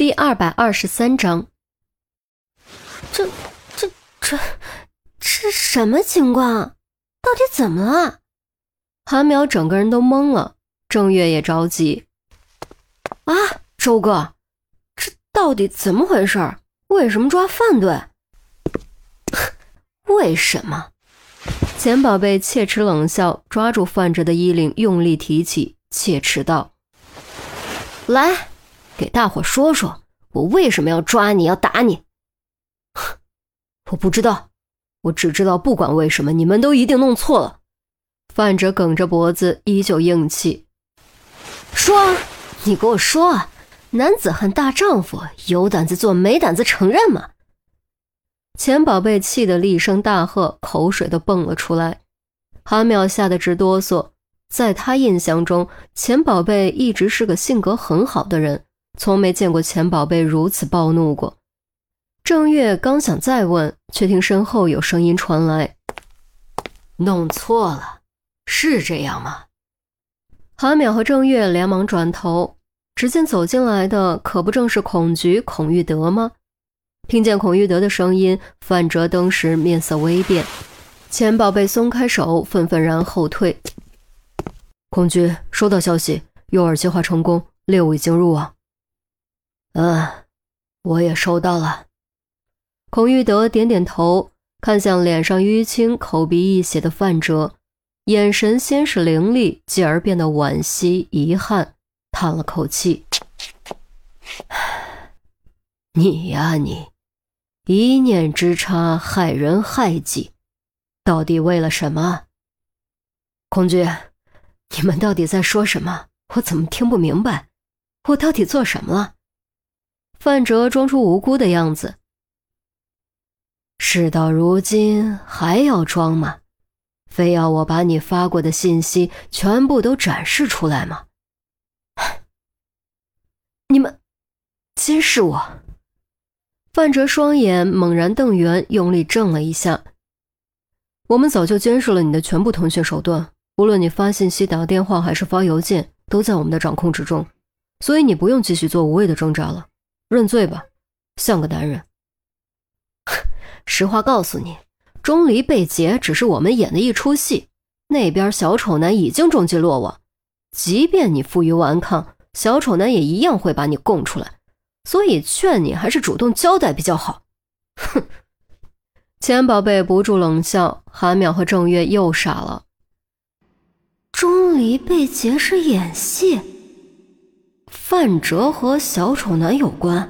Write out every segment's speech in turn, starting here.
第二百二十三章，这、这、这、这什么情况？到底怎么了？韩淼整个人都懵了，郑月也着急。啊，周哥，这到底怎么回事？为什么抓范队？为什么？钱宝贝切齿冷笑，抓住范哲的衣领，用力提起，切齿道：“来。”给大伙说说，我为什么要抓你，要打你？我不知道，我只知道，不管为什么，你们都一定弄错了。范哲梗着脖子，依旧硬气。说，你给我说，男子汉大丈夫，有胆子做，没胆子承认吗？钱宝贝气得厉声大喝，口水都蹦了出来。韩淼吓得直哆嗦，在他印象中，钱宝贝一直是个性格很好的人。从没见过钱宝贝如此暴怒过。郑月刚想再问，却听身后有声音传来：“弄错了，是这样吗？”韩淼和郑月连忙转头，只见走进来的可不正是孔局孔玉德吗？听见孔玉德的声音，范哲登时面色微变。钱宝贝松开手，愤愤然后退。孔局收到消息，诱饵计划成功，猎物已经入网。嗯，我也收到了。孔玉德点点头，看向脸上淤青、口鼻溢血的范哲，眼神先是凌厉，继而变得惋惜、遗憾，叹了口气：“你呀，你，一念之差，害人害己，到底为了什么？”孔君，你们到底在说什么？我怎么听不明白？我到底做什么了？范哲装出无辜的样子。事到如今还要装吗？非要我把你发过的信息全部都展示出来吗？你们监视我！范哲双眼猛然瞪圆，用力怔了一下。我们早就监视了你的全部通讯手段，无论你发信息、打电话还是发邮件，都在我们的掌控之中，所以你不用继续做无谓的挣扎了。认罪吧，像个男人。实话告诉你，钟离被劫只是我们演的一出戏。那边小丑男已经中计落网，即便你负隅顽抗，小丑男也一样会把你供出来。所以劝你还是主动交代比较好。哼！钱宝贝不住冷笑，韩淼和郑月又傻了。钟离被劫是演戏。范哲和小丑男有关，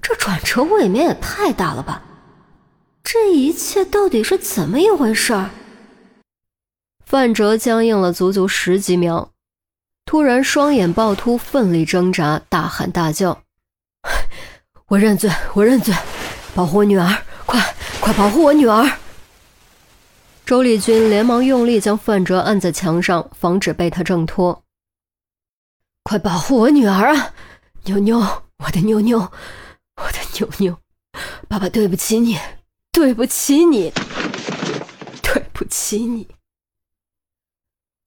这转折未免也太大了吧！这一切到底是怎么一回事？范哲僵硬了足足十几秒，突然双眼暴突，奋力挣扎，大喊大叫：“ 我认罪，我认罪！保护我女儿，快快保护我女儿！”周丽君连忙用力将范哲按在墙上，防止被他挣脱。快保护我女儿啊！妞妞，我的妞妞，我的妞妞，爸爸对不起你，对不起你，对不起你！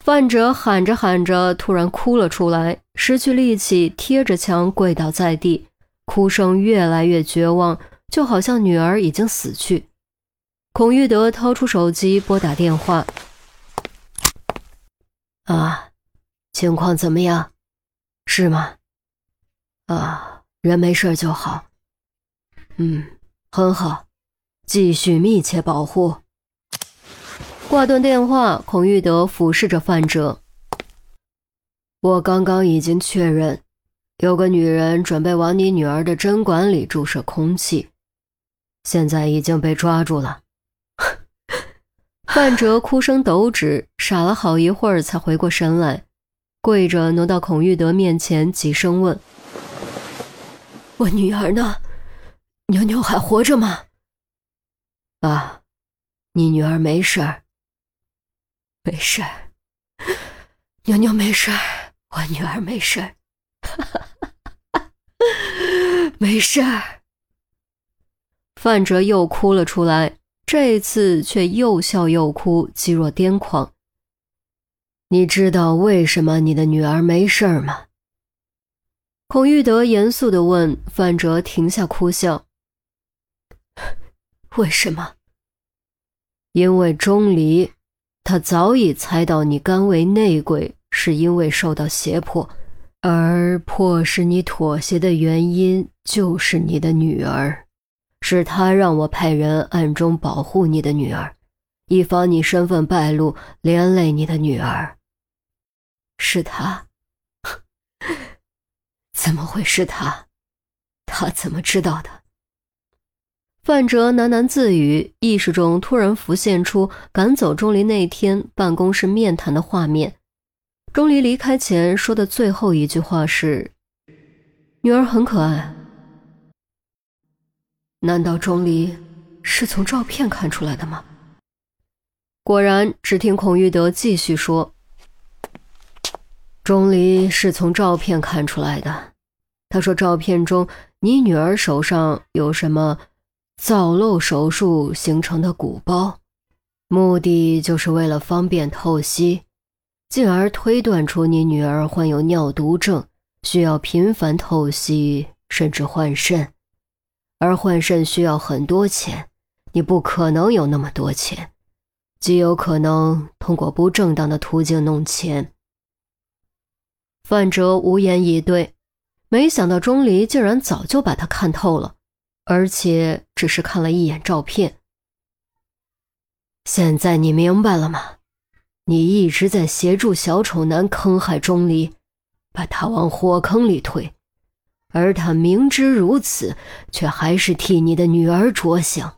范哲喊着喊着，突然哭了出来，失去力气，贴着墙跪倒在地，哭声越来越绝望，就好像女儿已经死去。孔玉德掏出手机拨打电话：“啊，情况怎么样？”是吗？啊，人没事就好。嗯，很好，继续密切保护。挂断电话，孔玉德俯视着范哲。我刚刚已经确认，有个女人准备往你女儿的针管里注射空气，现在已经被抓住了。范哲哭声抖止，傻了好一会儿才回过神来。跪着挪到孔玉德面前，急声问：“我女儿呢？妞妞还活着吗？”“啊，你女儿没事儿，没事儿，妞妞没事儿，我女儿没事儿，没事儿。”范哲又哭了出来，这次却又笑又哭，极若癫狂。你知道为什么你的女儿没事吗？孔玉德严肃地问范哲，停下哭笑。为什么？因为钟离，他早已猜到你甘为内鬼，是因为受到胁迫，而迫使你妥协的原因就是你的女儿，是他让我派人暗中保护你的女儿，以防你身份败露，连累你的女儿。是他？怎么会是他？他怎么知道的？范哲喃喃自语，意识中突然浮现出赶走钟离那天办公室面谈的画面。钟离离开前说的最后一句话是：“女儿很可爱。”难道钟离是从照片看出来的吗？果然，只听孔玉德继续说：“钟离是从照片看出来的。他说，照片中你女儿手上有什么？”造瘘手术形成的鼓包，目的就是为了方便透析，进而推断出你女儿患有尿毒症，需要频繁透析，甚至换肾。而换肾需要很多钱，你不可能有那么多钱，极有可能通过不正当的途径弄钱。范哲无言以对，没想到钟离竟然早就把他看透了。而且只是看了一眼照片。现在你明白了吗？你一直在协助小丑男坑害钟离，把他往火坑里推，而他明知如此，却还是替你的女儿着想，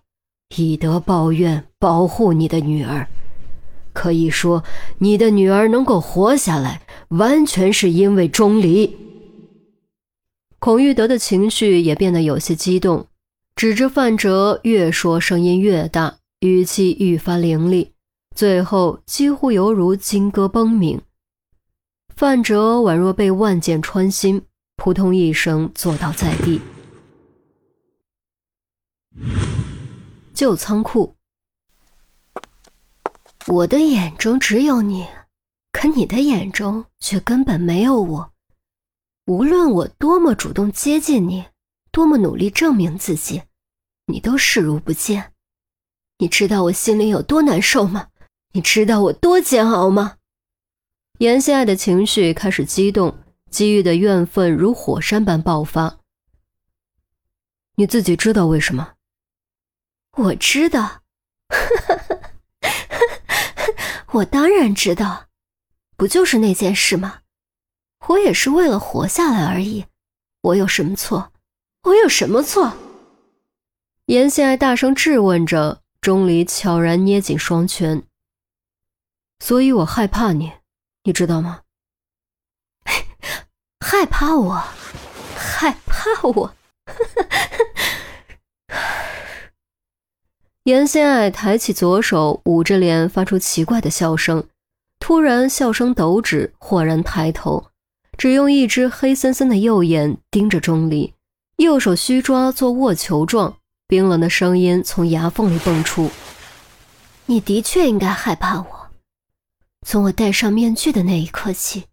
以德报怨，保护你的女儿。可以说，你的女儿能够活下来，完全是因为钟离。孔玉德的情绪也变得有些激动。指着范哲，越说声音越大，语气愈发凌厉，最后几乎犹如金戈崩鸣。范哲宛若被万箭穿心，扑通一声坐倒在地。旧仓库，我的眼中只有你，可你的眼中却根本没有我。无论我多么主动接近你，多么努力证明自己。你都视如不见，你知道我心里有多难受吗？你知道我多煎熬吗？严心爱的情绪开始激动，积郁的怨愤如火山般爆发。你自己知道为什么？我知道，我当然知道，不就是那件事吗？我也是为了活下来而已，我有什么错？我有什么错？严心爱大声质问着，钟离悄然捏紧双拳。所以我害怕你，你知道吗？害怕我，害怕我。严心爱抬起左手，捂着脸，发出奇怪的笑声。突然，笑声抖止，豁然抬头，只用一只黑森森的右眼盯着钟离，右手虚抓做握球状。冰冷的声音从牙缝里蹦出：“你的确应该害怕我。从我戴上面具的那一刻起，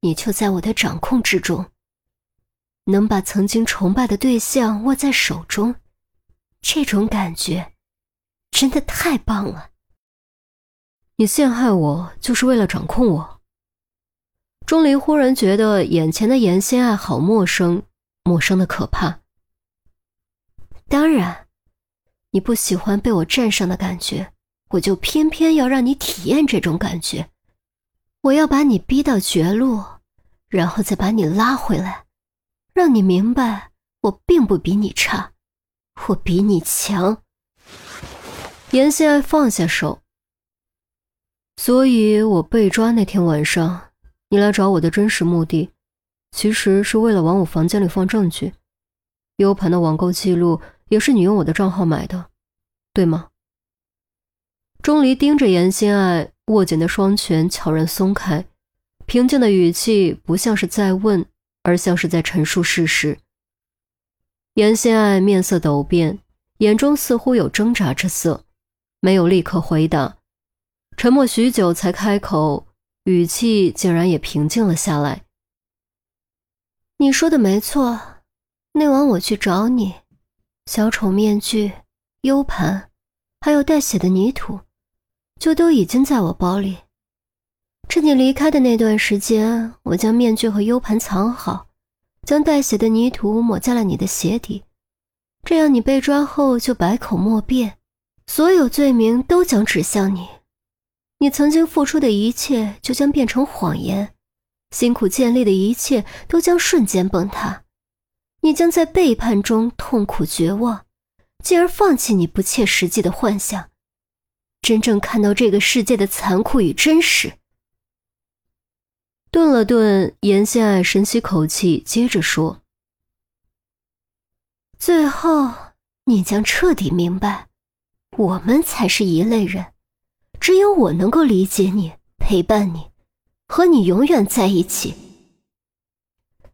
你就在我的掌控之中。能把曾经崇拜的对象握在手中，这种感觉真的太棒了。你陷害我就是为了掌控我。”钟离忽然觉得眼前的严心爱好陌生，陌生的可怕。当然，你不喜欢被我战胜的感觉，我就偏偏要让你体验这种感觉。我要把你逼到绝路，然后再把你拉回来，让你明白我并不比你差，我比你强。严心爱放下手。所以我被抓那天晚上，你来找我的真实目的，其实是为了往我房间里放证据，U 盘的网购记录。也是你用我的账号买的，对吗？钟离盯着严心爱，握紧的双拳悄然松开，平静的语气不像是在问，而像是在陈述事实。严心爱面色陡变，眼中似乎有挣扎之色，没有立刻回答，沉默许久才开口，语气竟然也平静了下来。你说的没错，那晚我去找你，小丑面具、U 盘，还有带血的泥土，就都已经在我包里。趁你离开的那段时间，我将面具和 U 盘藏好，将带血的泥土抹在了你的鞋底，这样你被抓后就百口莫辩，所有罪名都将指向你。你曾经付出的一切就将变成谎言，辛苦建立的一切都将瞬间崩塌，你将在背叛中痛苦绝望，进而放弃你不切实际的幻想，真正看到这个世界的残酷与真实。顿了顿，严心爱深吸口气，接着说：“最后，你将彻底明白，我们才是一类人。”只有我能够理解你，陪伴你，和你永远在一起。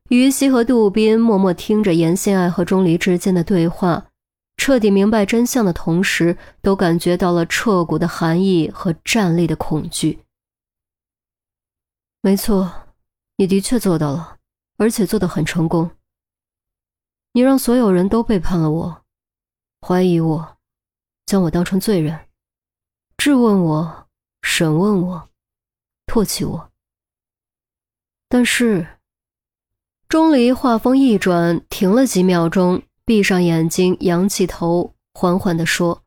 于西和杜宾默默听着严心爱和钟离之间的对话，彻底明白真相的同时，都感觉到了彻骨的寒意和战栗的恐惧。没错，你的确做到了，而且做得很成功。你让所有人都背叛了我，怀疑我，将我当成罪人。质问我，审问我，唾弃我。但是，钟离话锋一转，停了几秒钟，闭上眼睛，仰起头，缓缓地说：“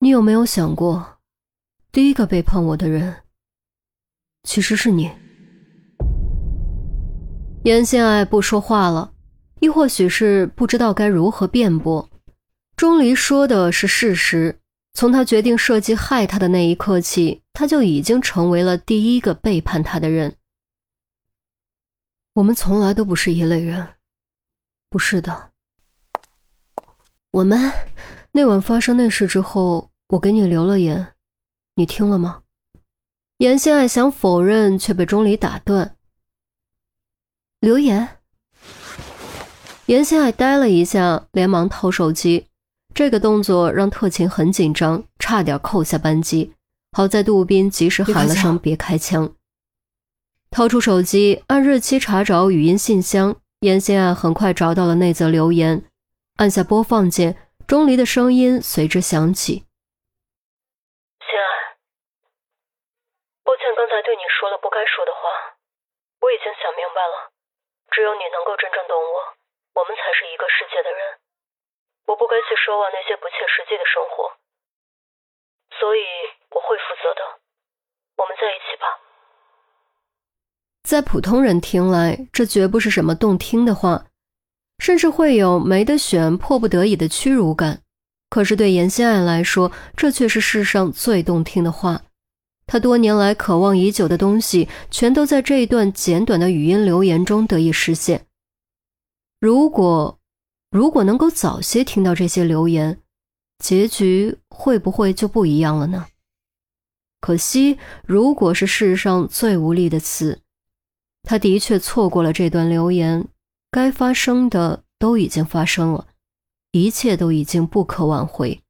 你有没有想过，第一个背叛我的人，其实是你？”严心爱不说话了，亦或许是不知道该如何辩驳。钟离说的是事实。从他决定设计害他的那一刻起，他就已经成为了第一个背叛他的人。我们从来都不是一类人，不是的。我们那晚发生那事之后，我给你留了言，你听了吗？严心爱想否认，却被钟离打断。留言。严心爱呆了一下，连忙掏手机。这个动作让特勤很紧张，差点扣下扳机。好在杜宾及时喊了声“别开枪”，掏出手机按日期查找语音信箱。严心爱很快找到了那则留言，按下播放键，钟离的声音随之响起：“心爱，抱歉刚才对你说了不该说的话，我已经想明白了，只有你能够真正懂我，我们才是一个世界的人。”我不该去奢望那些不切实际的生活，所以我会负责的。我们在一起吧。在普通人听来，这绝不是什么动听的话，甚至会有没得选、迫不得已的屈辱感。可是对严心爱来说，这却是世上最动听的话。他多年来渴望已久的东西，全都在这一段简短的语音留言中得以实现。如果。如果能够早些听到这些留言，结局会不会就不一样了呢？可惜，如果是世上最无力的词，他的确错过了这段留言。该发生的都已经发生了，一切都已经不可挽回。